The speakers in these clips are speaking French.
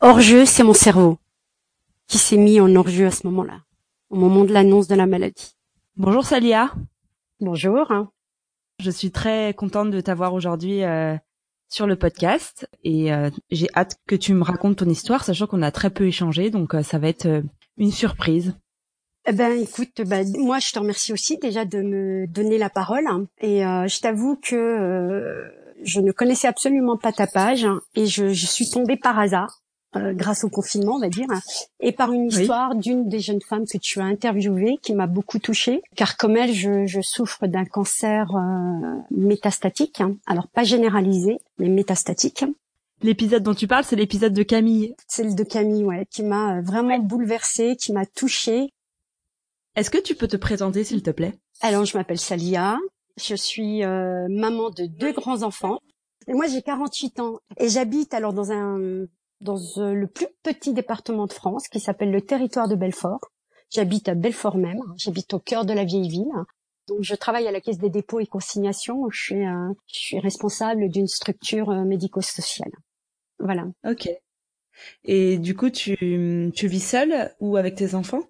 Hors-jeu, c'est mon cerveau qui s'est mis en hors-jeu à ce moment-là, au moment de l'annonce de la maladie. Bonjour Salia. Bonjour. Je suis très contente de t'avoir aujourd'hui euh, sur le podcast et euh, j'ai hâte que tu me racontes ton histoire, sachant qu'on a très peu échangé, donc euh, ça va être une surprise. Eh ben, écoute, ben, moi, je te remercie aussi déjà de me donner la parole. Hein. et je t'avoue que je ne connaissais absolument pas ta page hein, et je, je suis tombée par hasard euh, grâce au confinement, on va dire, et par une histoire d'une des jeunes femmes que tu as interviewées qui m'a beaucoup touchée, car comme elle, je, je souffre d'un cancer euh, métastatique, hein. alors pas généralisé, mais métastatique. L'épisode dont tu parles, c'est l'épisode de Camille. Celle de Camille, ouais, qui m'a vraiment bouleversée, qui m'a touchée. Est-ce que tu peux te présenter, s'il te plaît? Alors, je m'appelle Salia. Je suis euh, maman de deux grands enfants. Et moi, j'ai 48 ans et j'habite alors dans un dans euh, le plus petit département de France qui s'appelle le territoire de Belfort. J'habite à Belfort même, j'habite au cœur de la vieille ville. Donc je travaille à la Caisse des dépôts et consignations, je suis, euh, je suis responsable d'une structure euh, médico-sociale. Voilà. Ok. Et du coup, tu, tu vis seule ou avec tes enfants?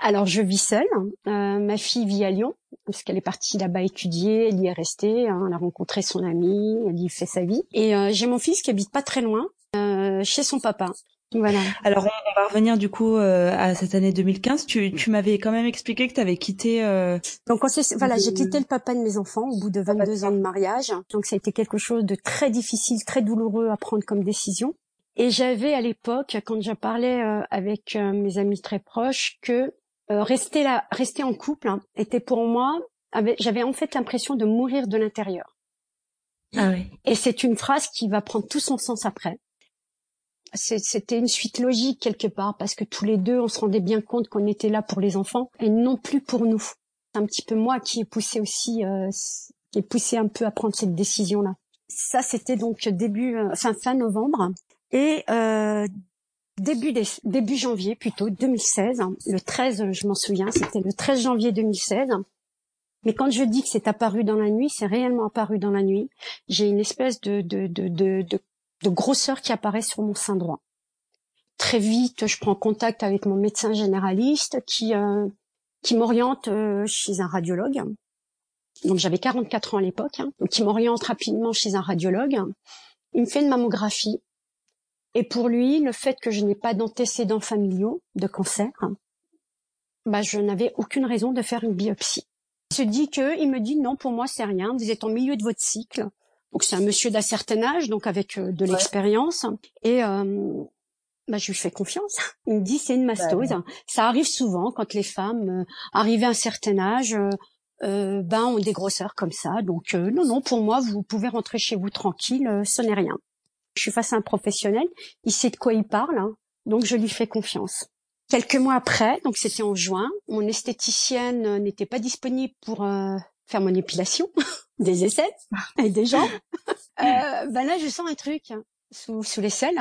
Alors je vis seule. ma fille vit à Lyon parce qu'elle est partie là-bas étudier. Elle y est restée. Hein, elle a rencontré son ami. Elle y fait sa vie. Et j'ai mon fils qui habite pas très loin, euh, chez son papa. Voilà. Alors on, va revenir du coup euh, à cette année 2015. Tu, tu m'avais quand même expliqué que tu avais quitté. Euh... Donc voilà, j'ai quitté le papa de mes enfants au bout de 22 ans de mariage. Donc ça a été quelque chose de très difficile, très douloureux à prendre comme décision. Et j'avais à l'époque, quand je parlais euh, avec euh, mes amis très proches, que rester là, rester en couple hein, était pour moi, j'avais en fait l'impression de mourir de l'intérieur. Ah oui. Et c'est une phrase qui va prendre tout son sens après c'était une suite logique quelque part parce que tous les deux on se rendait bien compte qu'on était là pour les enfants et non plus pour nous. C'est un petit peu moi qui ai poussé aussi, euh, qui ai poussé un peu à prendre cette décision là. Ça c'était donc début, euh, fin fin novembre et euh, début début janvier plutôt 2016. Le 13, je m'en souviens, c'était le 13 janvier 2016. Mais quand je dis que c'est apparu dans la nuit, c'est réellement apparu dans la nuit. J'ai une espèce de, de, de, de, de de grosseur qui apparaît sur mon sein droit. Très vite, je prends contact avec mon médecin généraliste qui euh, qui m'oriente euh, chez un radiologue. Donc j'avais 44 ans à l'époque, hein, donc il m'oriente rapidement chez un radiologue. Il me fait une mammographie et pour lui, le fait que je n'ai pas d'antécédents familiaux de cancer, bah je n'avais aucune raison de faire une biopsie. Il se dit que, il me dit non, pour moi c'est rien. Vous êtes en milieu de votre cycle. Donc c'est un monsieur d'un certain âge, donc avec euh, de l'expérience. Et euh, bah, je lui fais confiance. Il me dit c'est une mastose. Ça arrive souvent quand les femmes euh, arrivent à un certain âge, euh, ben ont des grosseurs comme ça. Donc non non, pour moi vous pouvez rentrer chez vous tranquille, ce n'est rien. Je suis face à un professionnel, il sait de quoi il parle, hein. donc je lui fais confiance. Quelques mois après, donc c'était en juin, mon esthéticienne n'était pas disponible pour faire mon épilation, des essais et des gens. Euh, ben là, je sens un truc sous, sous selles,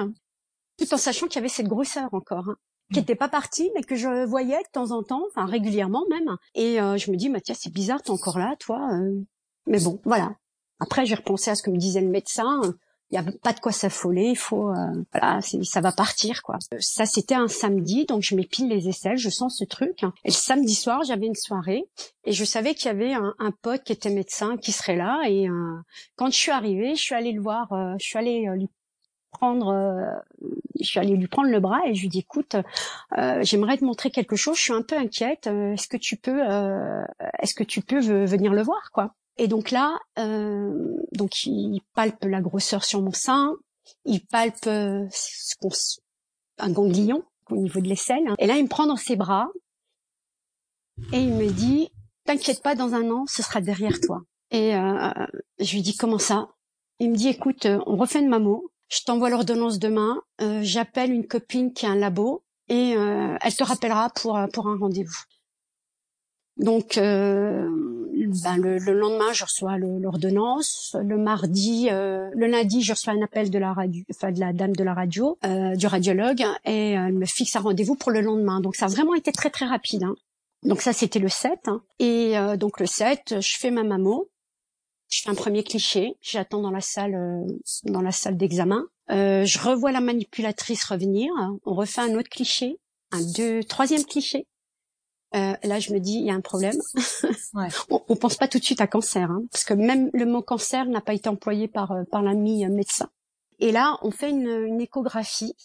tout en sachant qu'il y avait cette grosseur encore, hein, qui n'était pas partie, mais que je voyais de temps en temps, enfin régulièrement même. Et euh, je me dis, Mathias, c'est bizarre, t'es encore là, toi. Euh. Mais bon, voilà. Après, j'ai repensé à ce que me disait le médecin il y a pas de quoi s'affoler, il faut euh, voilà, ça va partir quoi. Ça c'était un samedi, donc je m'épile les aisselles, je sens ce truc. Et le samedi soir, j'avais une soirée et je savais qu'il y avait un, un, pote qui était médecin qui serait là et euh, quand je suis arrivée, je suis allée le voir, euh, je suis allée lui prendre je suis allée lui prendre le bras et je lui dis écoute j'aimerais te montrer quelque chose je suis un peu inquiète est-ce que tu peux est-ce que tu peux venir le voir quoi? Et donc là, euh, donc il palpe la grosseur sur mon sein, il palpe euh, un ganglion au niveau de l'aisselle. Et là, il me prend dans ses bras et il me dit "T'inquiète pas, dans un an, ce sera derrière toi." Et euh, je lui dis "Comment ça? Il me dit "Écoute, on refait une mammo. Je t'envoie l'ordonnance demain. Euh, j'appelle une copine qui a un labo et euh, elle te rappellera pour pour un rendez-vous." Donc euh, ben, le, lendemain, je reçois l'ordonnance. Le mardi, euh, le lundi, je reçois un appel de la radio, enfin de la dame de la radio, euh, du radiologue, et elle me fixe un rendez-vous pour le lendemain. Donc ça a vraiment été très très rapide. Hein. Donc ça, c'était le 7. Hein. Et donc le 7, je fais ma mammo. Je fais un premier cliché, j'attends dans la salle, euh, dans la salle d'examen. Euh, je revois la manipulatrice revenir. On refait un autre cliché, un deux, troisième cliché. Euh, là, je me dis, il y a un problème. Ouais. on, on, pense pas tout de suite à cancer, hein, parce que même le mot cancer n'a pas été employé par euh, par l'ami euh, médecin. Et là, on fait une, une, échographie.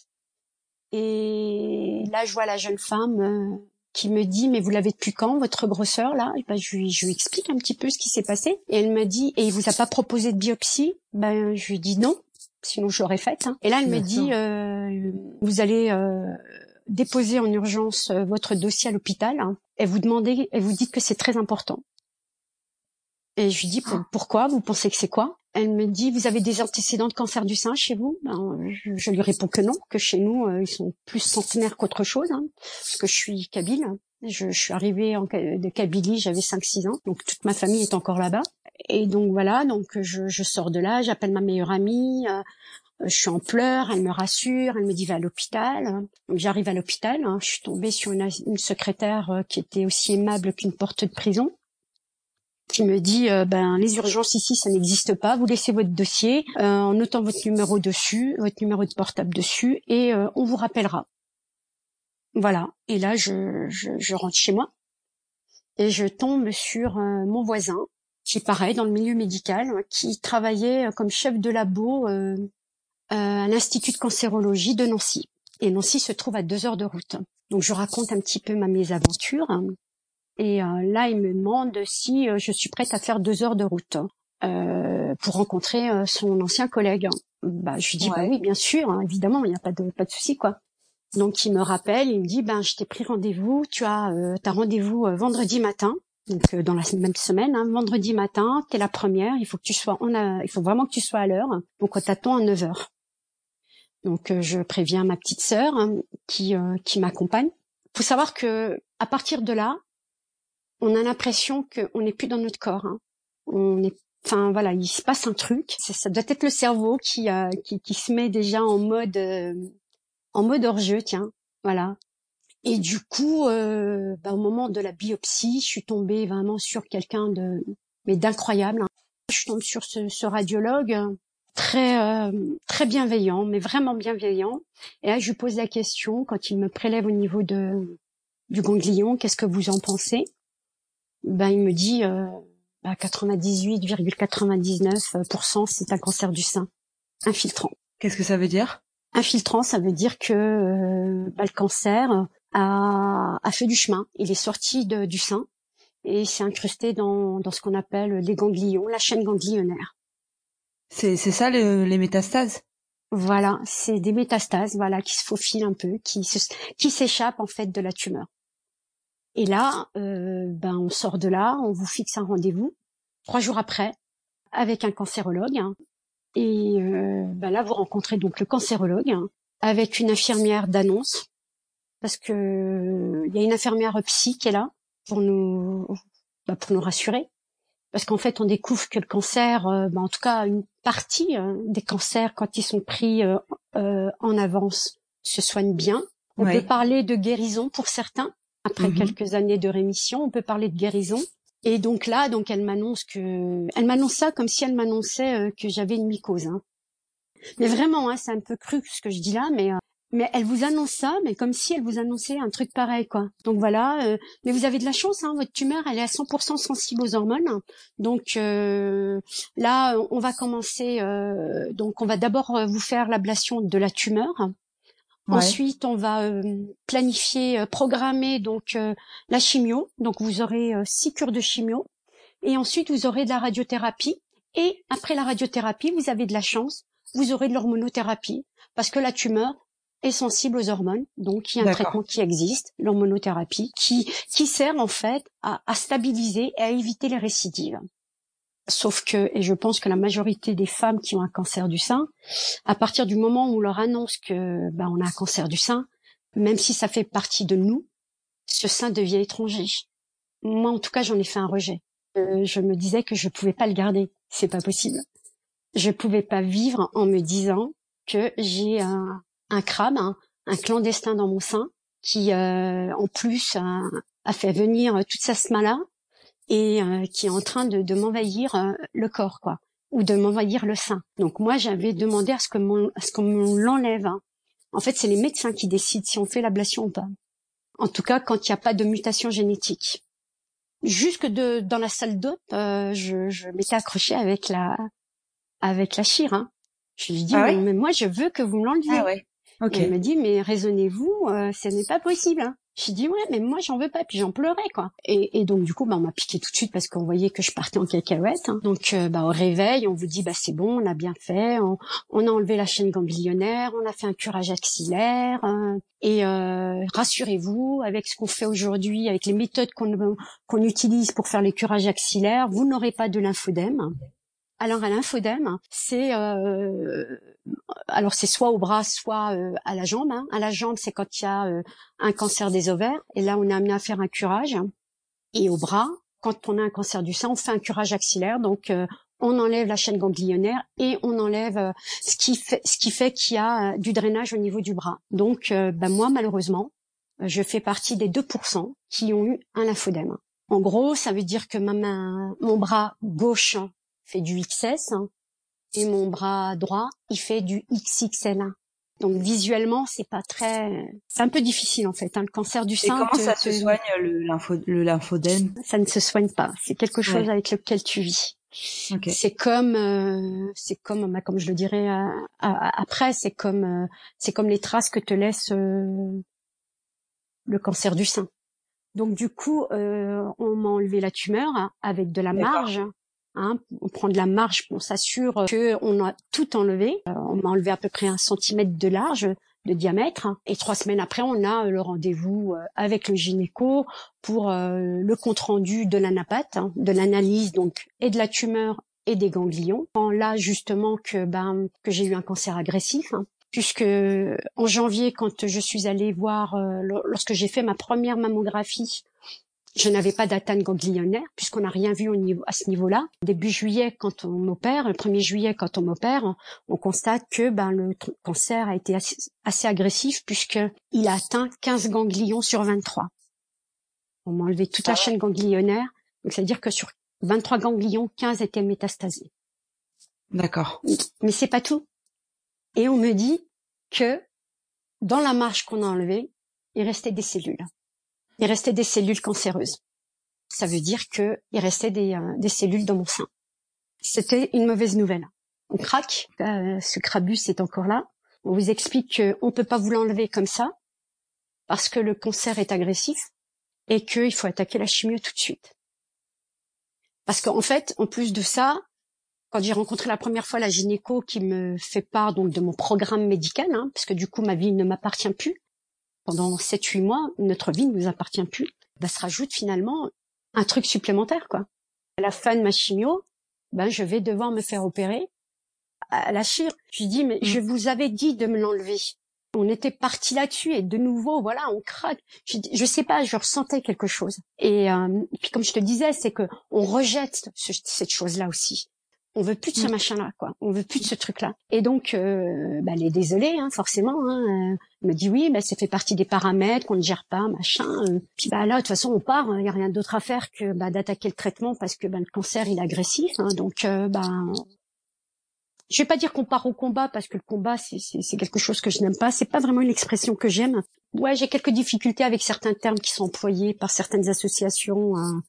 Et là, je vois la jeune femme euh, qui me dit, mais vous l'avez depuis quand, votre grosseur, là? Et ben, je, lui, je lui explique un petit peu ce qui s'est passé. Et elle me dit, et il vous a pas proposé de biopsie? Ben, je lui dis non, sinon je l'aurais faite. Hein. Et là, elle me dit, vous allez déposer en urgence euh, votre dossier à l'hôpital hein, et vous demandez et vous dites que c'est très important. Et je lui dis ah. pourquoi? Vous pensez que c'est quoi? Elle me dit vous avez des antécédents de cancer du sein chez vous? Ben, je, lui réponds que non, que chez nous euh, ils sont plus centenaires qu'autre chose, hein, parce que je suis kabyle. Je, je suis arrivée en, de Kabylie, j'avais 5-6 ans, donc toute ma famille est encore là-bas. Et donc voilà, donc je, je sors de là, j'appelle ma meilleure amie, euh, euh, je suis en pleurs, elle me rassure, elle me dit va à l'hôpital. Donc j'arrive à l'hôpital, hein. je suis tombée sur une, secrétaire euh, qui était aussi aimable qu'une porte de prison, qui me dit euh, ben les urgences ici ça n'existe pas, vous laissez votre dossier en notant votre numéro dessus, votre numéro de portable dessus et on vous rappellera. Voilà. Et là je, je, je, rentre chez moi et je tombe sur mon voisin qui pareil dans le milieu médical, qui travaillait comme chef de labo euh, à l'Institut de cancérologie de Nancy. Et Nancy se trouve à deux heures de route. Donc je raconte un petit peu ma mésaventure. Et euh, là, il me demande si euh, je suis prête à faire deux heures de route euh, pour rencontrer son ancien collègue. Bah, je lui dis bah oui, bien sûr, hein, évidemment, il n'y a pas de pas de souci quoi. Donc il me rappelle, il me dit ben je t'ai pris rendez-vous, tu as euh, as rendez-vous vendredi matin. Donc dans la même semaine, hein, vendredi matin, t'es la première, il faut que tu sois on a, il faut vraiment que tu sois à l'heure. Donc on t'attend à 9 heures. Donc euh, je préviens ma petite sœur hein, qui euh, qui m'accompagne. Faut savoir que à partir de là, on a l'impression qu'on n'est plus dans notre corps. Hein. On est, enfin voilà, il se passe un truc. Ça, doit être le cerveau qui, euh, qui, qui se met déjà en mode en mode hors jeu, tiens, voilà. Et du coup, bah, au moment de la biopsie, je suis tombée vraiment sur quelqu'un de mais d'incroyable. Hein. Je tombe sur ce, ce radiologue très euh, très bienveillant, mais vraiment bienveillant. Et là, je lui pose la question quand il me prélève au niveau de du ganglion, qu'est-ce que vous en pensez? Ben, il me dit euh, bah, 98,99% c'est un cancer du sein infiltrant. Qu'est-ce que ça veut dire? Infiltrant, ça veut dire que euh, bah, le cancer a, a fait du chemin. Il est sorti de, du sein et s'est incrusté dans, dans ce qu'on appelle les ganglions, la chaîne ganglionnaire. C'est c'est ça les métastases? Voilà, c'est des métastases, voilà, qui se faufilent un peu, qui qui s'échappent en fait de la tumeur. Et là, euh, ben on sort de là, on vous fixe un rendez-vous trois jours après avec un cancérologue. Hein. et euh, ben là, vous rencontrez donc le cancérologue hein, avec une infirmière d'annonce, parce que il y a une infirmière psy qui est là pour nous ben, pour nous rassurer parce qu'en fait on découvre que le cancer, euh, bah, en tout cas une partie euh, des cancers quand ils sont pris euh, en avance se soignent bien. On peut parler de guérison pour certains après mhm. quelques années de rémission, on peut parler de guérison. Et donc là, donc elle m'annonce que, elle m'annonce ça comme si elle m'annonçait que j'avais une mycose. Hein. Mais vraiment, hein, c'est un peu cru ce que je dis là, mais mais elle vous annonce ça, mais comme si elle vous annonçait un truc pareil, quoi. Donc voilà, euh, mais vous avez de la chance, hein, votre tumeur, elle est à 100% sensible aux hormones. Donc euh, là, on va commencer, euh, donc on va d'abord vous faire l'ablation de la tumeur. Ensuite, on va planifier, programmer donc la chimio. Donc vous aurez six cures de chimio. Et ensuite, vous aurez de la radiothérapie. Et après la radiothérapie, vous avez de la chance, vous aurez de l'hormonothérapie parce que la tumeur, est sensible aux hormones. Donc, il y a un traitement qui existe, l'hormonothérapie, qui, qui sert en fait à, à stabiliser et à éviter les récidives. Sauf que, et je pense que la majorité des femmes qui ont un cancer du sein, à partir du moment où on leur annonce que ben, on a un cancer du sein, même si ça fait partie de nous, ce sein devient étranger. Moi, en tout cas, j'en ai fait un rejet. Euh, je me disais que je pouvais pas le garder. C'est pas possible. Je pouvais pas vivre en me disant que j'ai un, un crabe, un, clandestin dans mon sein, qui euh, en plus a, fait venir toute sa sma là, et qui est en train de, de m'envahir le corps, quoi, ou de m'envahir le sein. Donc moi, j'avais demandé à ce que mon, à ce qu'on l'enlève. Hein. En fait, c'est les médecins qui décident si on fait l'ablation ou pas. En tout cas, quand il n'y a pas de mutation génétique. Jusque de, dans la salle d'hôte, je, je m'étais accrochée avec la avec la chire. Hein. Je lui dis, ah mais moi, je veux que vous me l'enleviez. Ah ouais. Elle me dit, mais raisonnez-vous, euh, ce n'est pas possible. Hein. J'ai dit ouais, mais moi j'en veux pas, puis j'en pleurais quoi. Et, et, donc du coup, bah, on m'a piqué tout de suite parce qu'on voyait que je partais en cacahuète. Hein. Donc euh, bah, au réveil, on vous dit bah c'est bon, on a bien fait, on, on, a enlevé la chaîne ganglionnaire, on a fait un curage axillaire. Euh, et euh, rassurez-vous, avec ce qu'on fait aujourd'hui, avec les méthodes qu'on qu'on utilise pour faire les curages axillaires, vous n'aurez pas de lymphodème. Alors à l'infodème, c'est euh, alors c'est soit au bras, soit euh, à la jambe. Hein. À la jambe, c'est quand il y a euh, un cancer des ovaires, et là on est amené à faire un curage. Et au bras, quand on a un cancer du sein, on fait un curage axillaire, donc on enlève la chaîne ganglionnaire et on enlève ce qui fait ce qui fait qu'il y a du drainage au niveau du bras. Donc ben moi malheureusement, je fais partie des 2% qui ont eu un lymphodème. En gros, ça veut dire que ma main, mon bras gauche fait du XS hein, et mon bras droit, il fait du XXL1. Donc visuellement, c'est pas très, c'est un peu difficile en fait. Hein. Le cancer du sein. Et comment ça se soigne le, lympho... le lymphodème? Ça ne se soigne pas. C'est quelque chose avec lequel tu vis. C'est comme, euh, c'est comme, bah, comme je le dirais euh, après, c'est comme, euh, c'est comme les traces que te laisse le cancer du sein. Donc du coup, on m'a enlevé la tumeur hein, avec de la marge Hein, on prend de la marge, on s'assure que on a tout enlevé. Euh, on m'a enlevé à peu près un centimètre de large de diamètre. Et trois semaines après, on a le rendez-vous euh, avec le gynéco pour euh, le compte rendu de l'anapathe, hein, de l'analyse donc et de la tumeur et des ganglions. Là justement que ben que j'ai eu un cancer agressif. Hein, puisque en janvier, quand je suis allée voir, lorsque j'ai fait ma première mammographie je n'avais pas d'atteinte ganglionnaire puisqu'on n'a rien vu au niveau, à ce niveau-là. Début juillet, quand on m'opère, le 1er juillet, quand on m'opère, on constate que ben, le cancer a été assez, agressif puisqu'il a atteint 15 ganglions sur 23. On m'a enlevé toute la chaîne ganglionnaire. Donc, c'est-à-dire que sur 23 ganglions, 15 étaient métastasés. D'accord. Mais c'est pas tout. Et on me dit que dans la marge qu'on a enlevée, il restait des cellules il restait des cellules cancéreuses. Ça veut dire qu'il restait des, euh, des cellules dans mon sein. C'était une mauvaise nouvelle. On craque, euh, ce crabus est encore là. On vous explique qu'on ne peut pas vous l'enlever comme ça, parce que le cancer est agressif, et qu'il faut attaquer la chimio tout de suite. Parce qu'en fait, en plus de ça, quand j'ai rencontré la première fois la gynéco qui me fait part donc de mon programme médical, hein, parce que du coup ma vie ne m'appartient plus, pendant 7-8 mois, notre vie ne nous appartient plus. Bah, se rajoute finalement un truc supplémentaire, quoi. À la fin de ma chimio, ben, je vais devoir me faire opérer à la chire. Je dis, mais je mm. vous avais dit de me l'enlever. On était parti là-dessus et de nouveau, voilà, on craque. Je, je sais pas, je ressentais quelque chose. Et, euh, puis comme je te disais, c'est que on rejette cette chose-là aussi on veut plus de ce mm. machin-là, quoi. On veut plus de ce truc-là. Et donc, euh, bah, elle est désolée, hein, forcément. Hein. Elle me dit oui, bah, ça fait partie des paramètres qu'on ne gère pas, machin. Puis bah là, de toute façon, on part. Il hein. n'y a rien d'autre à faire que bah, d'attaquer le traitement parce que bah, le cancer, il est agressif. Hein. donc, euh, bah, je vais pas dire qu'on part au combat parce que le combat, c'est quelque chose que je n'aime pas. C'est pas vraiment une expression que j'aime. Ouais, j'ai quelques difficultés avec certains termes qui sont employés par certaines associations hein,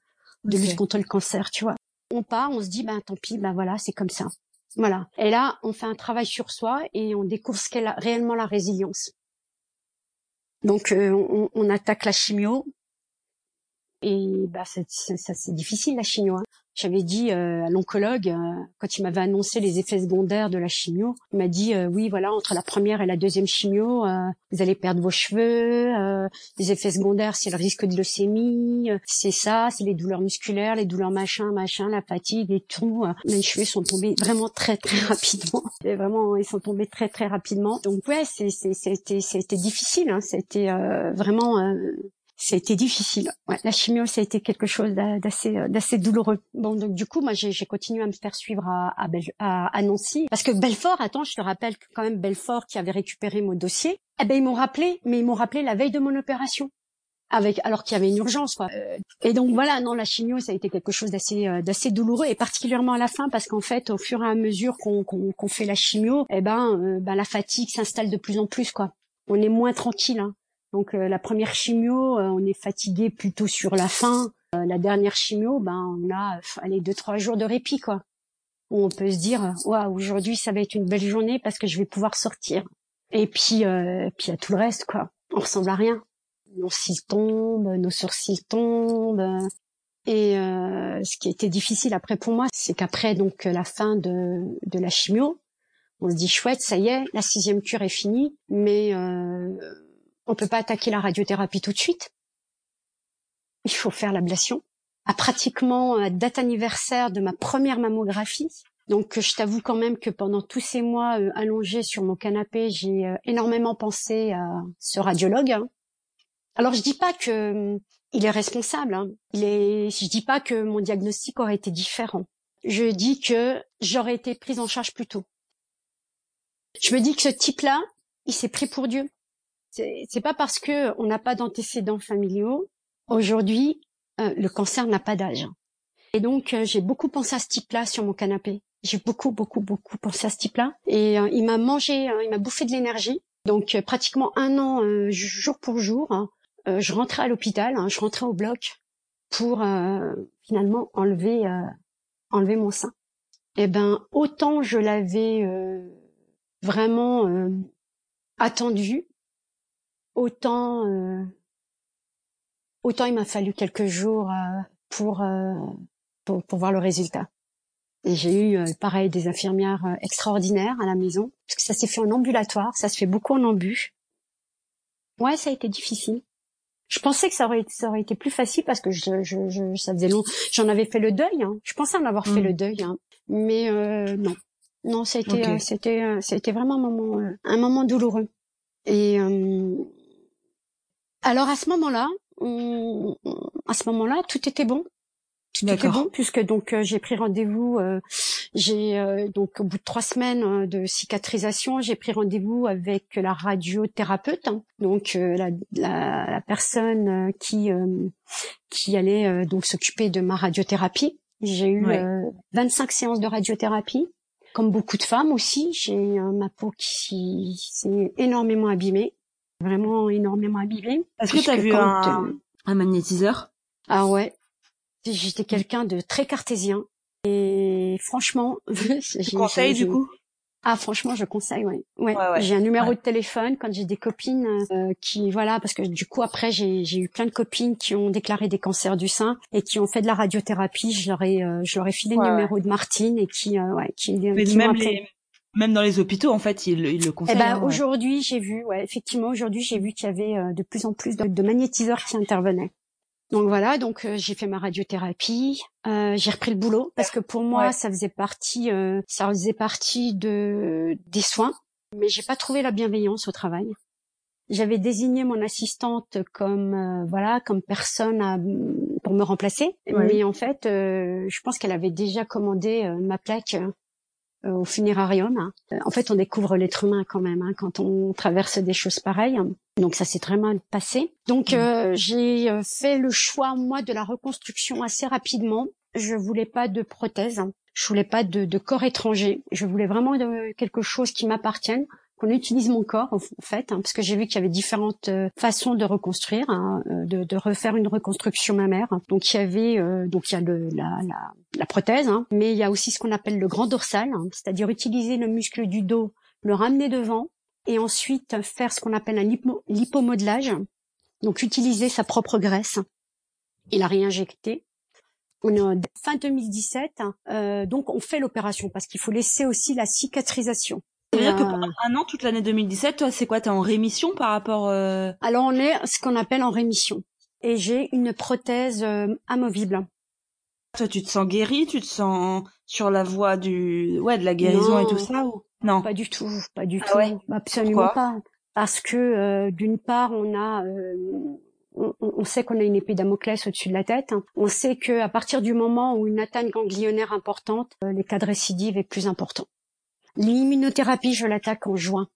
de lutte contre le cancer, tu vois on part, on se dit, ben tant pis, ben voilà, c'est comme ça. Voilà. Et là, on fait un travail sur soi et on découvre ce qu'est réellement la résilience. Donc, euh, on, attaque la chimio. Et bah, c'est, c'est difficile la chimio. J'avais dit euh, à l'oncologue, euh, quand il m'avait annoncé les effets secondaires de la chimio, il m'a dit euh, oui voilà entre la première et la deuxième chimio, vous allez perdre vos cheveux, les effets secondaires c'est le risque de leucémie, c'est ça, c'est les douleurs musculaires, les douleurs machin machin, la fatigue et tout. Mes cheveux sont tombés vraiment très très rapidement. Et vraiment ils sont tombés très très rapidement. Donc ouais c'était difficile, hein. c'était vraiment ça a été difficile. Ouais, la chimio, ça a été quelque chose d'assez euh, d'assez douloureux. Bon, donc du coup, moi, j'ai continué à me faire suivre à, à, à, Nancy, parce que Belfort, attends, je te rappelle que quand même Belfort qui avait récupéré mon dossier, eh ben ils m'ont rappelé, mais ils m'ont rappelé la veille de mon opération. avec alors qu'il y avait une urgence quoi. Et donc voilà, non la chimio ça a été quelque chose d'assez d'assez douloureux et particulièrement à la fin parce qu'en fait au fur et à mesure qu'on qu'on fait la chimio, eh ben, ben la fatigue s'installe de plus en plus quoi. On est moins tranquille. Hein. Donc la première chimio, on est fatigué plutôt sur la fin. la dernière chimio, ben on a allez deux trois jours de répit quoi. On peut se dire waouh aujourd'hui ça va être une belle journée parce que je vais pouvoir sortir. Et puis euh, puis à tout le reste quoi. On ressemble à rien. Nos cils tombent nos sourcils tombent. Et euh, ce qui était difficile après pour moi c'est qu'après donc la fin de de la chimio on se dit chouette ça y est la sixième cure est finie. Mais euh, on peut pas attaquer la radiothérapie tout de suite il faut faire l'ablation à pratiquement euh, date anniversaire de ma première mammographie. Donc je t'avoue quand même que pendant tous ces mois euh, allongés sur mon canapé, j'ai euh, énormément pensé à ce radiologue. Hein. Alors je dis pas que il est responsable. Hein. Il. Je dis pas que mon diagnostic aurait été différent. Je dis que j'aurais été prise en charge plus tôt. Je me dis que ce type-là, il s'est pris pour Dieu. C'est pas parce que on n'a pas d'antécédents familiaux aujourd'hui euh, le cancer n'a pas d'âge. Et donc euh, j'ai beaucoup pensé à ce type-là sur mon canapé. J'ai beaucoup, beaucoup, beaucoup pensé à ce type-là. Et euh, il m'a mangé, il m'a bouffé de l'énergie. Donc pratiquement un an, jour pour jour, hein, je rentrais à l'hôpital, hein, je rentrais au bloc pour finalement enlever, enlever mon sein. Eh ben autant je l'avais vraiment attendu, autant autant il m'a fallu quelques jours euh, pour, euh, pour, pour voir le résultat. Et j'ai eu euh, pareil des infirmières extraordinaires à la maison parce que ça s'est fait en ambulatoire, ça se fait beaucoup en ambu. Ouais, ça a été difficile. Je pensais que ça aurait, ça aurait été plus facile parce que je, je, je ça faisait long. J'en avais fait le deuil. Hein. Je pensais en avoir fait mm. le deuil, hein. mais euh, non, non, c'était, euh, c'était, c'était vraiment un moment, un moment douloureux. Et alors à ce moment-là, à ce moment-là, tout était bon. Tout était bon puisque donc euh, j'ai pris rendez-vous. Euh, j'ai euh, donc au bout de trois semaines de cicatrisation, j'ai pris rendez-vous avec la radiothérapeute, hein. donc la, la, la, personne qui qui allait donc s'occuper de ma radiothérapie. J'ai eu 25 séances de radiothérapie. Comme beaucoup de femmes aussi, j'ai ma peau qui s'est énormément abîmée vraiment énormément abîmé. Est-ce que tu as vu un, un magnétiseur Ah ouais. J'étais quelqu'un de très cartésien. Et franchement, tu conseilles du coup? Ah franchement, je conseille, ouais. ouais. J'ai un numéro de téléphone quand j'ai des copines euh, qui, voilà, parce que du coup après j'ai eu plein de copines qui ont déclaré des cancers du sein et qui ont fait de la radiothérapie. Je leur ai, euh, je leur ai filé le numéro de Martine et qui, euh, ouais, qui, qui même les, même dans les hôpitaux, en fait, ils, ils le conseillent. Eh ben, hein, aujourd'hui, j'ai vu, ouais, effectivement, aujourd'hui, j'ai vu qu'il y avait euh, de plus en plus de, magnétiseurs qui intervenaient. Donc voilà, donc euh, j'ai fait ma radiothérapie, euh, j'ai repris le boulot parce que pour moi, ça faisait partie, euh, ça faisait partie de des soins, mais j'ai pas trouvé la bienveillance au travail. J'avais désigné mon assistante comme voilà comme personne à, pour me remplacer, mais en fait, je pense qu'elle avait déjà commandé ma plaque euh, au funérarium. Hein. Euh, en fait, on découvre l'être humain quand même hein, quand on traverse des choses pareilles. Donc ça s'est très mal passé. Donc mm. euh, j'ai fait le choix moi de la reconstruction assez rapidement. Je voulais pas de prothèse. Hein. Je voulais pas de, de corps étranger. Je voulais vraiment de quelque chose qui m'appartienne qu'on utilise mon corps en fait, hein, parce que j'ai vu qu'il y avait différentes euh, façons de reconstruire, hein, euh, de, de, refaire une reconstruction mammaire. Donc il y avait euh, donc il y a le, la, la, la, prothèse, hein, mais il y a aussi ce qu'on appelle le grand dorsal, hein, c'est-à-dire utiliser le muscle du dos, le ramener devant et ensuite faire ce qu'on appelle un lipomodelage. Donc utiliser sa propre graisse et la réinjecter. On est en fin 2017, euh, donc on fait l'opération parce qu'il faut laisser aussi la cicatrisation. C'est-à-dire que pendant un an, toute l'année 2017, toi, c'est quoi? T'es en rémission par rapport euh... Alors, on est ce qu'on appelle en rémission. Et j'ai une prothèse euh, amovible. Toi, tu te sens guéri Tu te sens sur la voie du, ouais, de la guérison et tout ça ou... Non, pas du tout, pas du ah tout, absolument pas. Parce que euh, d'une part, on a, euh, on, on, sait qu'on a une épée Damoclès au-dessus de la tête. On sait que à partir du moment où une atteinte ganglionnaire importante, les cas de récidive est plus important. L'immunothérapie, je l'attaque en juin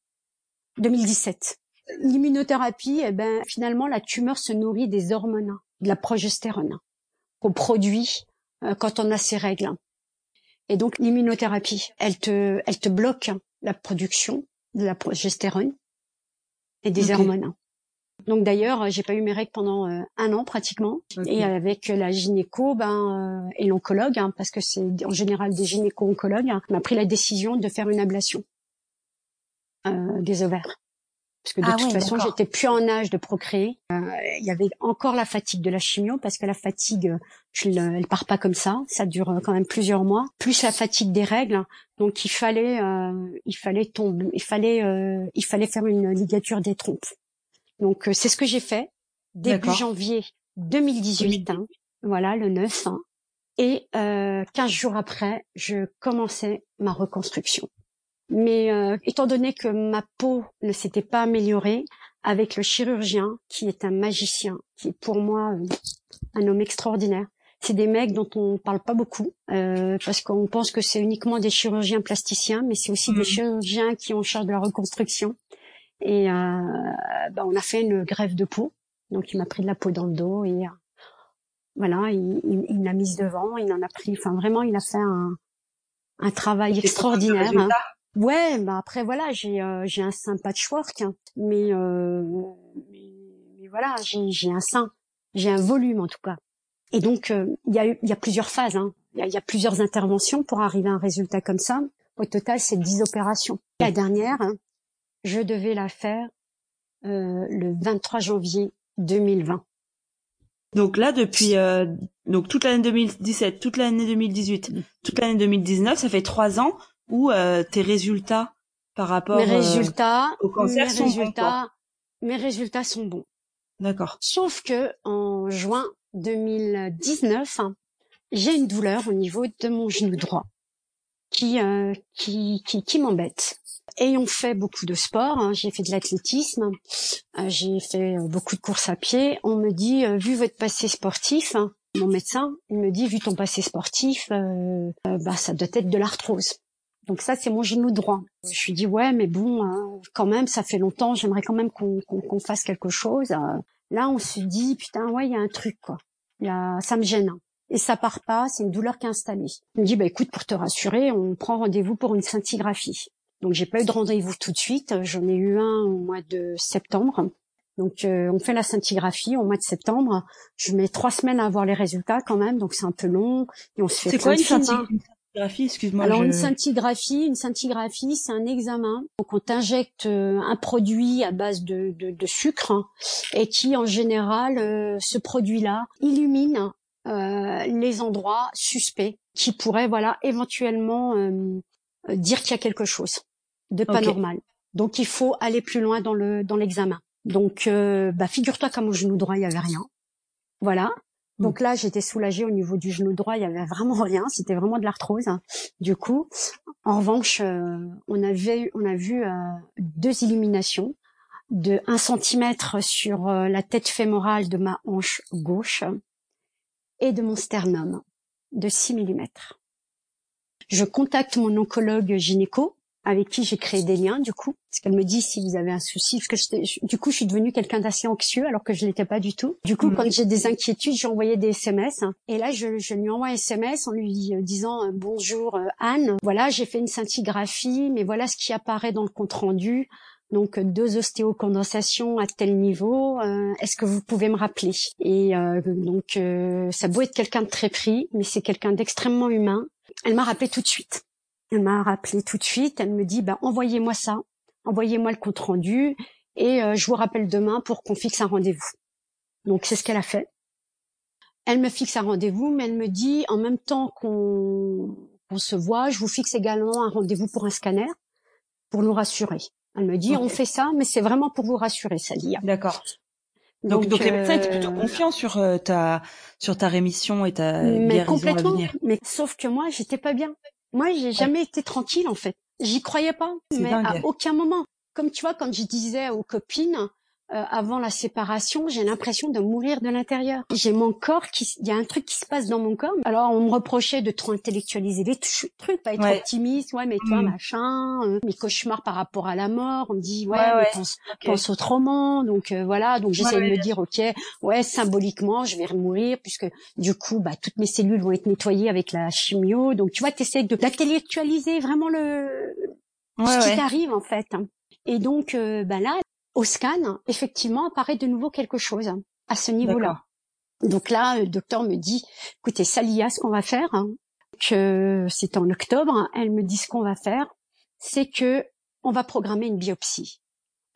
2017. l'immunothérapie, eh ben, finalement, la tumeur se nourrit des hormones, de la progestérone qu'on produit euh, quand on a ses règles. Et donc, l'immunothérapie, elle te, elle te bloque la production de la progestérone et des hormones. Donc d'ailleurs, j'ai pas eu mes règles pendant euh, un an pratiquement. Et avec la gynéco, ben euh, et l'oncologue, hein, parce que c'est en général des gynéco-oncologues, hein, m'a pris la décision de faire une ablation euh, des ovaires. Parce que de ah toute façon, j'étais plus en âge de procréer. Il y avait encore la fatigue de la chimio, parce que la fatigue, je, elle part pas comme ça. Ça dure quand même plusieurs mois. Plus la fatigue des règles. Donc il fallait, il fallait tomber, il fallait, il fallait faire une ligature des trompes. Donc euh, c'est ce que j'ai fait début janvier 2018. Hein, voilà, le 9. Hein, et euh, 15 jours après, je commençais ma reconstruction. Mais euh, étant donné que ma peau ne s'était pas améliorée, avec le chirurgien, qui est un magicien, qui est pour moi euh, un homme extraordinaire, c'est des mecs dont on parle pas beaucoup euh, parce qu'on pense que c'est uniquement des chirurgiens plasticiens, mais c'est aussi des mmh. chirurgiens qui ont charge de la reconstruction. Et euh, bah, on a fait une grève de peau. Donc il m'a pris de la peau dans le dos et euh, voilà, il, il, il l'a mise devant, il en a pris. Enfin vraiment, il a fait un, un travail extraordinaire. Hein. Ouais, bah après voilà, j'ai euh, j'ai un sein patchwork, hein, mais, euh, mais, mais voilà, j'ai j'ai un sein, j'ai un volume en tout cas. Et donc euh, il y a il y a plusieurs phases, hein. il y, a, y a plusieurs interventions pour arriver à un résultat comme ça. Au total, c'est 10 opérations. La dernière, hein, je devais la faire euh, le 23 janvier 2020. Donc là, depuis euh, donc toute l'année 2017, toute l'année 2018, mm. toute l'année 2019, ça fait trois ans où euh, tes résultats par rapport mes résultats, au cancer mes sont résultats, Mes résultats sont bons. D'accord. Sauf que en juin 2019, j'ai une douleur au niveau de mon genou droit qui qui qui, qui m'embête ayant fait beaucoup de sport, hein, j'ai fait de l'athlétisme, euh, j'ai fait euh, beaucoup de courses à pied, on me dit, euh, vu votre passé sportif, hein, mon médecin, il me dit, vu ton passé sportif, bah ça doit être de l'arthrose. Donc ça, c'est mon genou droit. Je lui dis ouais, mais bon, hein, quand même, ça fait longtemps. J'aimerais quand même qu'on fasse quelque chose. là, on se dit putain, ouais, il y a un truc quoi. Y a, ça me gêne. Et ça part pas, c'est une douleur qui est installée. Il me dit bah écoute, pour te rassurer, on prend rendez-vous pour une scintigraphie. Donc j'ai pas eu de rendez-vous tout de suite. J'en ai eu un au mois de septembre. Donc euh, on fait la scintigraphie au mois de septembre. Je mets trois semaines à avoir les résultats quand même, donc c'est un peu long. Et on se fait. C'est quoi une scintigraphie? Excuse-moi. Alors une scintigraphie, une scintigraphie, c'est un examen. Donc on t'injecte euh, un produit à base de, de, de sucre hein, et qui en général, euh, ce produit-là illumine euh, les endroits suspects qui pourraient voilà éventuellement dire qu'il y a quelque chose de pas normal. Donc il faut aller plus loin dans le dans l'examen. Donc euh, bah figure-toi qu'à mon genou droit il y avait rien. Voilà. Hmm. Donc là j'étais soulagée au niveau du genou droit, il y avait vraiment rien, c'était vraiment de l'arthrose. Hein. Du coup, en revanche, euh, on avait on a vu euh, deux illuminations de 1 centimètre sur la tête fémorale de ma hanche gauche et de mon sternum de 6 millimètres. Je contacte mon oncologue gynéco avec qui j'ai créé des liens du coup parce qu'elle me dit si vous avez un souci parce que du coup je suis devenue quelqu'un d'assez anxieux alors que je l'étais pas du tout du coup mm. quand j'ai des inquiétudes j'ai envoyé des SMS et là je, je lui envoie un SMS en lui euh, disant euh, bonjour euh, Anne voilà j'ai fait une scintigraphie mais voilà ce qui apparaît dans le compte rendu donc deux ostéocondensations à tel niveau. Est-ce que vous pouvez me rappeler? Et donc ça doit être quelqu'un de très pris, mais c'est quelqu'un d'extrêmement humain. Elle m'a rappelé tout de suite. Elle m'a rappelé tout de suite. Elle me dit, bah, envoyez-moi ça, envoyez-moi le compte rendu et euh, je vous rappelle demain pour qu'on fixe un rendez-vous. Donc c'est ce qu'elle a fait. Elle me fixe un rendez-vous, mais elle me dit en même temps qu'on se voit, je vous fixe également un rendez-vous pour un scanner pour nous rassurer. Elle me dit, on fait ça, mais c'est vraiment pour vous rassurer, ça dit. D'accord. Donc, donc, les médecins étaient plutôt euh, confiants sur euh, ta sur ta rémission et ta mais complètement. Mais sauf que moi, j'étais pas bien. Moi, j'ai jamais été tranquille en fait. J'y croyais pas, mais à aucun moment. Comme tu vois, quand je disais aux copines, euh, avant la séparation, j'ai l'impression de mourir de l'intérieur. J'ai mon corps qui, il y a un truc qui se passe dans mon corps. Alors on me reprochait de trop intellectualiser les trucs, pas être optimiste, ouais, mais toi mm. machin, euh, mes cauchemars par rapport à la mort. On me dit ouais, mais pense, pense, autrement. Donc euh, voilà, donc j'essaie de me dire ok, ouais, symboliquement, je vais mourir puisque du coup, bah toutes mes cellules vont être nettoyées avec la chimio. Donc tu vois, t'essaies de d'intellectualiser vraiment le ce qui t'arrive en fait. Et donc, bah là, au scan, effectivement, apparaît de nouveau quelque chose à ce niveau-là. Donc là, le docteur me dit, écoutez, Salia, ce qu'on va faire, hein, que c'est en octobre, elle me dit ce qu'on va faire, c'est que on va programmer une biopsie.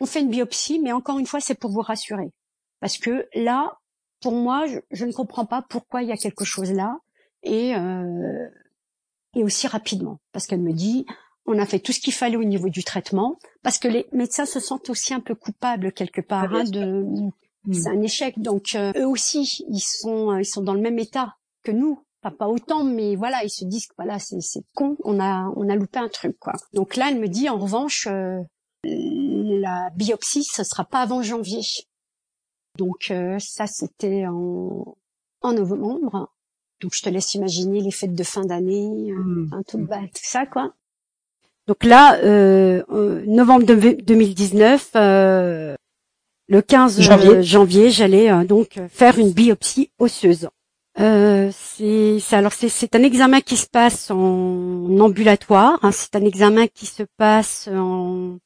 On fait une biopsie, mais encore une fois, c'est pour vous rassurer. Parce que là, pour moi, je, ne comprends pas pourquoi il y a quelque chose là, et, euh, et aussi rapidement. Parce qu'elle me dit, on a fait tout ce qu'il fallait au niveau du traitement, parce que les médecins se sentent aussi un peu coupables quelque part ah, hein, de mm. c'est un échec. Donc euh, eux aussi, ils sont ils sont dans le même état que nous. Pas, pas autant, mais voilà, ils se disent que voilà, c'est c'est con, on a on a loupé un truc quoi. Donc là, elle me dit en revanche, euh, la biopsie, ce sera pas avant janvier. Donc euh, ça, c'était en en novembre. Donc je te laisse imaginer les fêtes de fin d'année, mm. tout, bah, tout ça quoi. Donc là, euh, novembre 2019, euh, le 15 euh, janvier, j'allais euh, donc faire une biopsie osseuse. c'est alors c'est un examen qui se passe en ambulatoire. Hein, c'est un examen qui se passe en,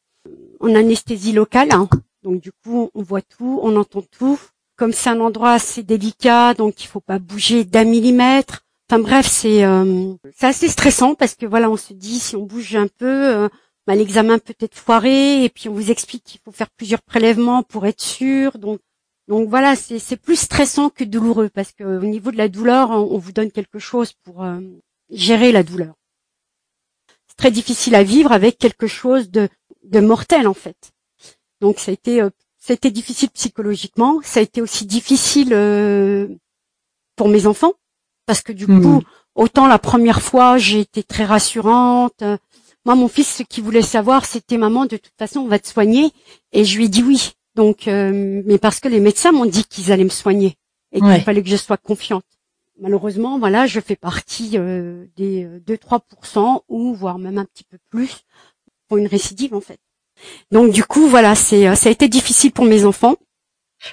en anesthésie locale. Hein. donc du coup, on voit tout, on entend tout. Comme c'est un endroit assez délicat, donc il faut pas bouger d'un millimètre. Enfin bref, c'est euh, assez stressant parce que voilà, on se dit si on bouge un peu, euh, bah, l'examen peut être foiré et puis on vous explique qu'il faut faire plusieurs prélèvements pour être sûr. Donc donc voilà, c'est plus stressant que douloureux parce que au niveau de la douleur, on, vous donne quelque chose pour euh, gérer la douleur. C'est très difficile à vivre avec quelque chose de de mortel en fait. Donc ça a été ça a été difficile psychologiquement, ça a été aussi difficile pour mes enfants parce que du hmm. coup, autant la première fois, j'ai été très rassurante. Moi, mon fils, ce qu'il voulait savoir, c'était maman, de toute façon, on va te soigner. Et je lui ai dit oui. Donc, euh, mais parce que les médecins m'ont dit qu'ils allaient me soigner et qu'il fallait que je sois confiante. Malheureusement, voilà, je fais partie euh, des 2-3% ou voire même un petit peu plus pour une récidive en fait. Donc du coup, voilà, c'est euh, ça a été difficile pour mes enfants.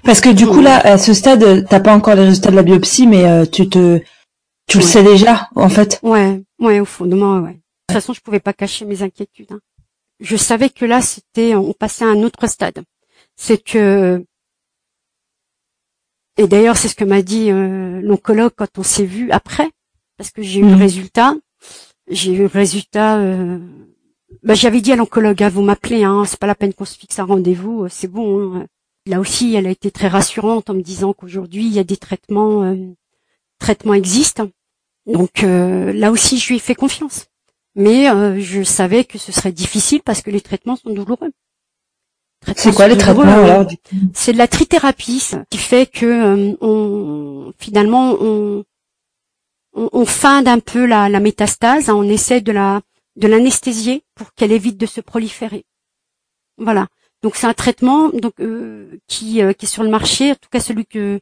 Parce que du coup là, à ce stade, t'as pas encore les résultats de la biopsie, mais tu te tu le sais déjà, en fait. Ouais, ouais, au fond de moi, ouais. De toute façon, je pouvais pas cacher mes inquiétudes. Hein. Je savais que là, c'était, on passait à un autre stade. C'est que, et d'ailleurs, c'est ce que m'a dit euh, l'oncologue quand on s'est vu après, parce que j'ai eu le mhm. résultat. J'ai eu le résultat. Euh... Bah, j'avais dit à l'oncologue, hein, vous m'appelez, hein, c'est pas la peine qu'on se fixe un rendez-vous, euh, c'est bon. Hein. Là aussi, elle a été très rassurante en me disant qu'aujourd'hui, il y a des traitements euh, traitement existe. Donc euh, là aussi, je lui ai fait confiance. Mais euh, je savais que ce serait difficile parce que les traitements sont douloureux. C'est quoi les traitements C'est de la trithérapie, qui fait que euh, on, finalement on, on, feinde un peu la, la métastase, hein, on essaie de la de l'anesthésier pour qu'elle évite de se proliférer. Voilà. Donc c'est un traitement donc qui, qui est sur le marché, en tout cas celui que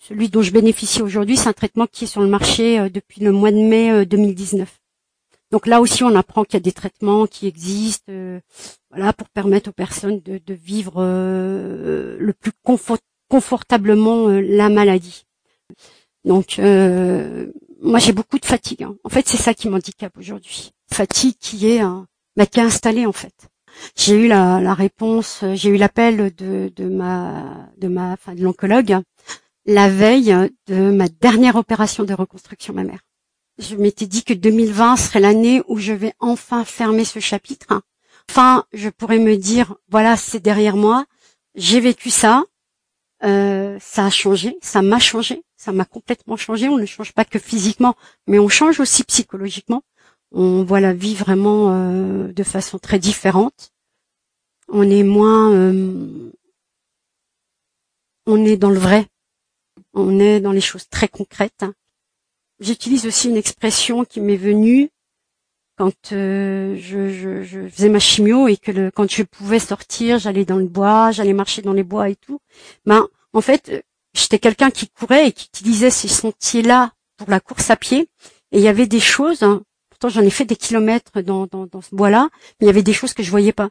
celui dont je bénéficie aujourd'hui, c'est un traitement qui est sur le marché euh, depuis le mois de mai 2019. Euh, Donc là aussi, on apprend qu'il y a des traitements qui existent, euh, voilà, pour permettre aux personnes de, vivre le plus confortablement la maladie. Donc, moi, j'ai beaucoup de fatigue. Hein. En fait, c'est ça qui m'handicape aujourd'hui. Fatigue qui est, bah, qui est installée en fait. J'ai eu la, réponse, j'ai eu l'appel de, de ma, de ma, enfin, de l'oncologue la veille de ma dernière opération de reconstruction mammaire. Je m'étais dit que 2020 serait l'année où je vais enfin fermer ce chapitre. Enfin, je pourrais me dire, voilà, c'est derrière moi, j'ai vécu ça, euh, ça a changé, ça m'a changé, ça m'a complètement changé. On ne change pas que physiquement, mais on change aussi psychologiquement. On voit la vie vraiment euh, de façon très différente. On est moins, euh, on est dans le vrai on est dans les choses très concrètes. J'utilise aussi une expression qui m'est venue quand je, je, faisais ma chimio et que quand je pouvais sortir, j'allais dans le bois, j'allais marcher dans les bois et tout. Ben en fait, j'étais quelqu'un qui courait et qui utilisait ces sentiers-là pour la course à pied. Et il y avait des choses, hein, pourtant j'en ai fait des kilomètres dans, ce bois-là, mais il y avait des choses que je voyais pas.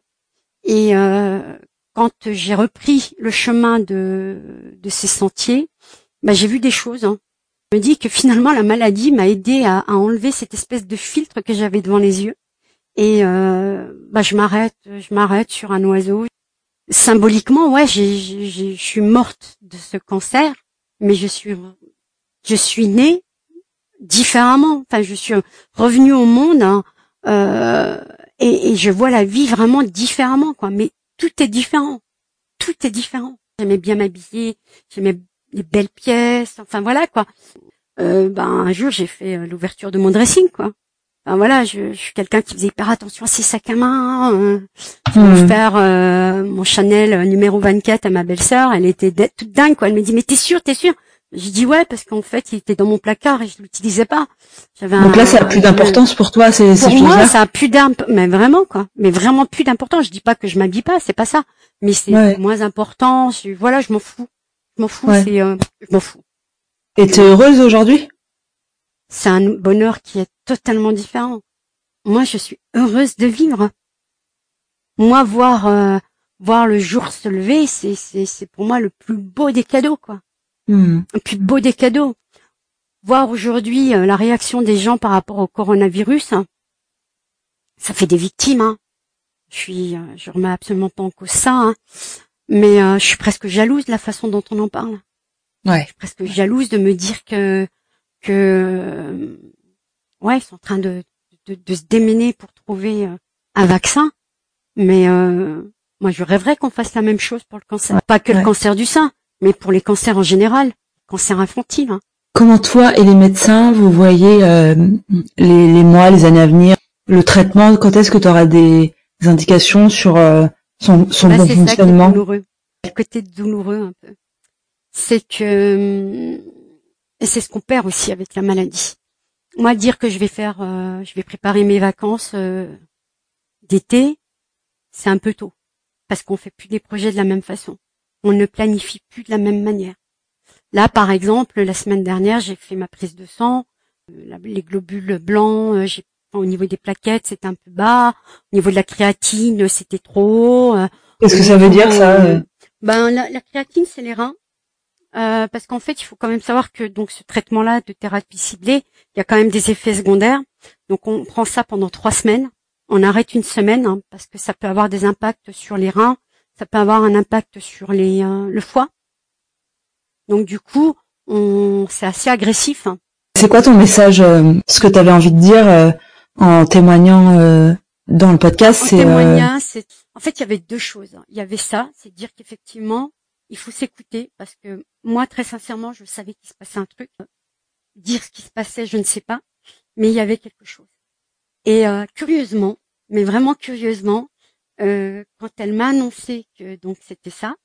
Et euh, quand j'ai repris le chemin de ces sentiers, bah, j'ai vu des choses. Hein. Je me dis que finalement la maladie m'a aidé à, à, enlever cette espèce de filtre que j'avais devant les yeux. Et euh, bah, je m'arrête, je m'arrête sur un oiseau. Symboliquement, ouais, je suis morte de ce cancer, mais je suis, je suis née différemment. Enfin, je suis revenue au monde hein, euh, et, et, je vois la vie vraiment différemment, quoi. Mais tout est différent, tout est différent. J'aimais bien m'habiller, j'aimais les belles pièces, enfin voilà quoi. Euh, ben un jour j'ai fait euh, l'ouverture de mon dressing quoi. Ben voilà, je, je suis quelqu'un qui faisait hyper attention à ses sacs à main. Euh, je mmh. faire euh, mon Chanel numéro 24 à ma belle-sœur, elle était toute dingue quoi. Elle me dit mais t'es sûr, t'es sûr? J'ai dit ouais parce qu'en fait il était dans mon placard et je l'utilisais pas. J'avais Donc là ça a plus d'importance pour toi ces, ces. Pour moi ça a plus d'importance, mais vraiment quoi, mais vraiment plus d'importance. Je dis pas que je m'habille pas, c'est pas ça, mais c'est moins important. voilà, je m'en fous, je m'en fous, c'est, euh, je m'en fous. Et t'es heureuse aujourd'hui? C'est un bonheur qui est totalement différent. Moi je suis heureuse de vivre. Moi voir euh, voir le jour se lever, c'est c'est c'est pour moi le plus beau des cadeaux quoi Hmm. Et puis beau des cadeaux. Voir aujourd'hui euh, la réaction des gens par rapport au coronavirus, hein, ça fait des victimes. Hein. Je suis, euh, je remets absolument pas en cause ça, hein. Mais euh, je suis presque jalouse de la façon dont on en parle. Ouais. Je suis presque jalouse de me dire que que ouais, ils sont en train de, de, de se démener pour trouver un vaccin, mais moi je rêverais qu'on fasse la même chose pour le cancer, pas que le cancer du sein, mais pour les cancers en général, cancer infantile. Hein. Comment toi et les médecins, vous voyez euh, les, les, mois, les années à venir, le traitement, quand est-ce que tu auras des, indications sur euh, son, bon fonctionnement douloureux. Le côté douloureux un peu, c'est que et c'est ce qu'on perd aussi avec la maladie. Moi, dire que je vais faire, euh, je vais préparer mes vacances d'été, c'est un peu tôt parce qu'on fait plus des projets de la même façon on ne planifie plus de la même manière. Là, par exemple, la semaine dernière, j'ai fait ma prise de sang, euh, les globules blancs, euh, j'ai au niveau des plaquettes, c'était un peu bas. Au niveau de la créatine, c'était trop haut. Euh, Qu'est-ce que ça veut dire ça Ben la, créatine, c'est les reins. parce qu'en fait, il faut quand même savoir que donc ce traitement-là de thérapie ciblée, il y a quand même des effets secondaires. Donc on prend ça pendant trois semaines. On arrête une semaine hein, parce que ça peut avoir des impacts sur les reins, ça peut avoir un impact sur les euh, le foie. Donc du coup, on c'est assez agressif. Hein. C'est quoi ton message, euh, ce que tu avais envie de dire euh, en témoignant dans le podcast En témoignant, c'est en fait il y avait deux choses. Il y avait ça, c'est dire qu'effectivement il faut s'écouter parce que moi très sincèrement je savais qu'il se passait un truc. Dire ce qui se passait, je ne sais pas, mais il y avait quelque chose. Et curieusement, mais vraiment curieusement, euh, quand elle m'a annoncé que donc c'était ça,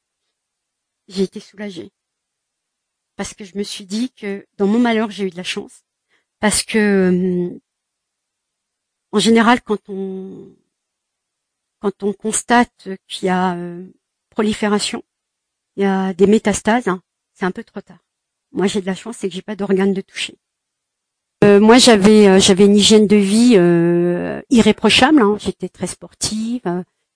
j'ai été soulagée parce que je me suis dit que dans mon malheur j'ai eu de la chance parce que euh, en général quand on quand on constate qu'il y a euh, prolifération, il y a des métastases, hein, c'est un peu trop tard. Moi j'ai de la chance, c'est que j'ai pas d'organes de toucher. moi j'avais j'avais une hygiène de vie irréprochable. Hein. J'étais très sportive.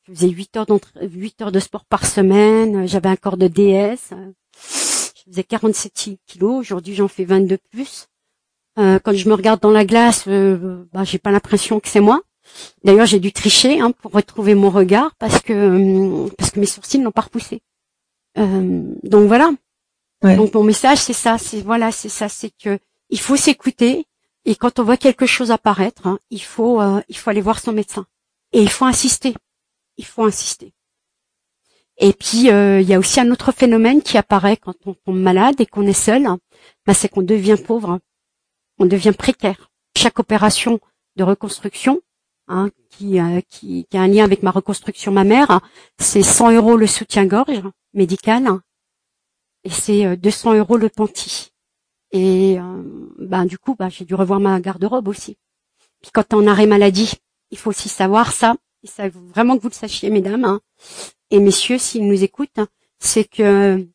Je faisais 8 heures, 8 heures de sport par semaine. J'avais un corps de déesse. Je faisais 47 kilos. Aujourd'hui, j'en fais 22 plus. Euh, quand je me regarde dans la glace, euh, bah, j'ai pas l'impression que c'est moi. D'ailleurs, j'ai dû tricher hein, pour retrouver mon regard parce que euh, parce que mes sourcils n'ont pas repoussé. Euh, donc voilà. Donc mon message, c'est ça. C'est voilà, c'est ça. C'est que il faut s'écouter et quand on voit quelque chose apparaître, hein, il faut euh, il faut aller voir son médecin et il faut insister il faut insister. Et puis euh, il y a aussi un autre phénomène qui apparaît quand on tombe malade et qu'on est seul, bah, c'est qu'on devient pauvre, on devient précaire. Chaque opération de reconstruction, hein, qui, euh, qui, a un lien avec ma reconstruction mammaire, c'est 100 euros le soutien-gorge médical et c'est 200 euh, euros le panty. Et ben du coup, bah, j'ai dû revoir ma garde-robe aussi. Puis quand on arrêt maladie, il faut aussi savoir ça, et ça vraiment que vous le sachiez, mesdames hein, et messieurs, s'ils nous écoutent, c'est que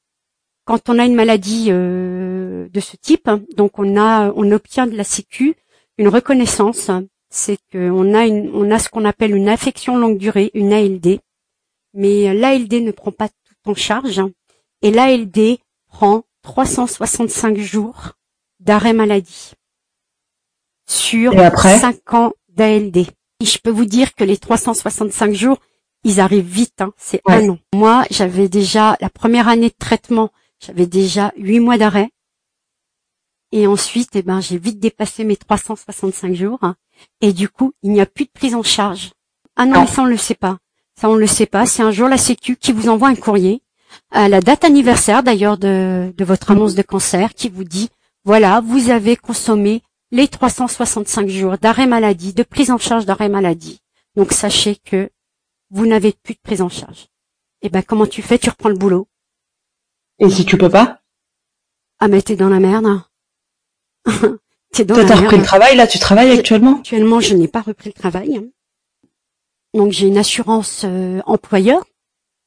quand on a une maladie euh, de ce type, donc on a, on obtient de la Sécu une reconnaissance, c'est qu'on a une, on a ce qu'on appelle une affection longue durée, une ALD, mais l'ALD ne prend pas tout en charge, et l'ALD prend 365 jours d'arrêt maladie sur 5 ans d'ALD. Et je peux vous dire que les 365 jours, ils arrivent vite, hein, c'est un an. Moi, j'avais déjà la première année de traitement, j'avais déjà 8 mois d'arrêt. Et ensuite, eh ben, j'ai vite dépassé mes 365 jours. Et du coup, il n'y a plus de prise en charge. Ah non, mais ça on le sait pas. Ça on le sait pas. C'est un jour la Sécu qui vous envoie un courrier à la date anniversaire d'ailleurs de, de votre annonce de cancer qui vous dit voilà, vous avez consommé les 365 jours d'arrêt maladie, de prise en charge d'arrêt maladie. Donc sachez que vous n'avez plus de prise en charge. Et eh ben comment tu fais? Tu reprends le boulot. Et si tu peux pas? Ah mais t'es dans la merde. t'es dans Toi t'as repris le travail là Tu travailles actuellement? Actuellement je n'ai pas repris le travail. Donc j'ai une assurance euh, employeur.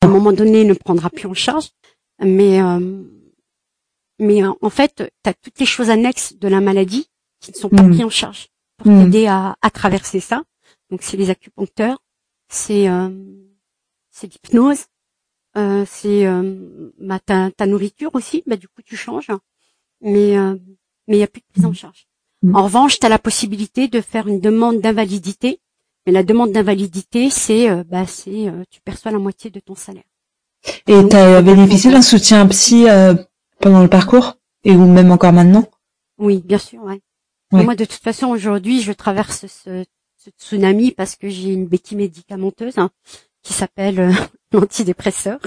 À un moment donné, ne prendra plus en charge. Mais euh, mais euh, en fait, tu as toutes les choses annexes de la maladie qui ne sont pas mm. prises en charge pour mm. t'aider à, à, traverser ça. Donc c'est les acupuncteurs, c'est euh, c'est l'hypnose, euh, c'est euh, bah, ta, ta, nourriture aussi. Bah du coup tu changes, mais euh, mais il y a plus de prise en mm. charge. En revanche, tu as la possibilité de faire une demande d'invalidité, mais la demande d'invalidité, c'est bah c'est tu perçois la moitié de ton salaire. Et tu as bénéficié d'un soutien psy pendant le parcours? Et ou même encore maintenant? Oui, bien sûr, ouais. Moi, de toute façon, aujourd'hui, je traverse ce, tsunami parce que j'ai une béquille médicamenteuse hein, qui s'appelle euh, l'antidépresseur.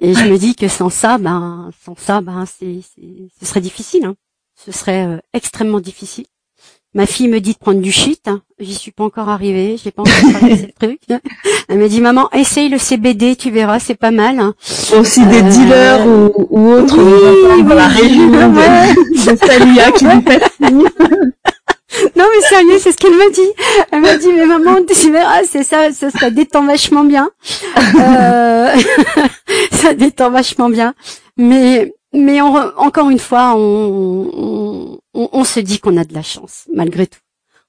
Et je me dis que sans ça, ben, sans ça, ben, c'est, ce serait difficile. Hein. Ce serait euh, extrêmement difficile. Ma fille me dit de prendre du shit. Hein. J'y suis pas encore arrivée. J'ai pas encore traversé le truc. Elle me dit maman, essaye le CBD, tu verras, c'est pas mal. Hein. Aussi des euh, dealers ou, ou autres oui, dans la région de, Salia qui nous Non mais sérieux, c'est ce qu'elle m'a dit. Elle m'a dit mais maman, tu verras, c'est ça, ça, ça détend vachement bien. Euh... ça détend vachement bien. Mais mais encore une fois, on, on, se dit qu'on a de la chance, malgré tout.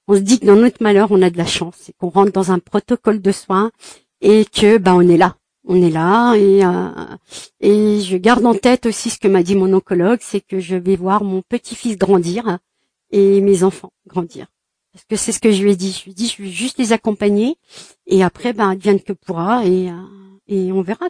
On se dit que dans notre malheur, on a de la chance, c'est qu'on rentre dans un protocole de soins et que bah on est là, on est là et euh, et je garde en tête aussi ce que m'a dit mon oncologue, c'est que je vais voir mon petit-fils grandir et mes enfants grandir. Parce que c'est ce que je lui ai dit. Je lui ai dit, je vais juste les accompagner et après, ben, advienne que pourra et, euh, et on verra.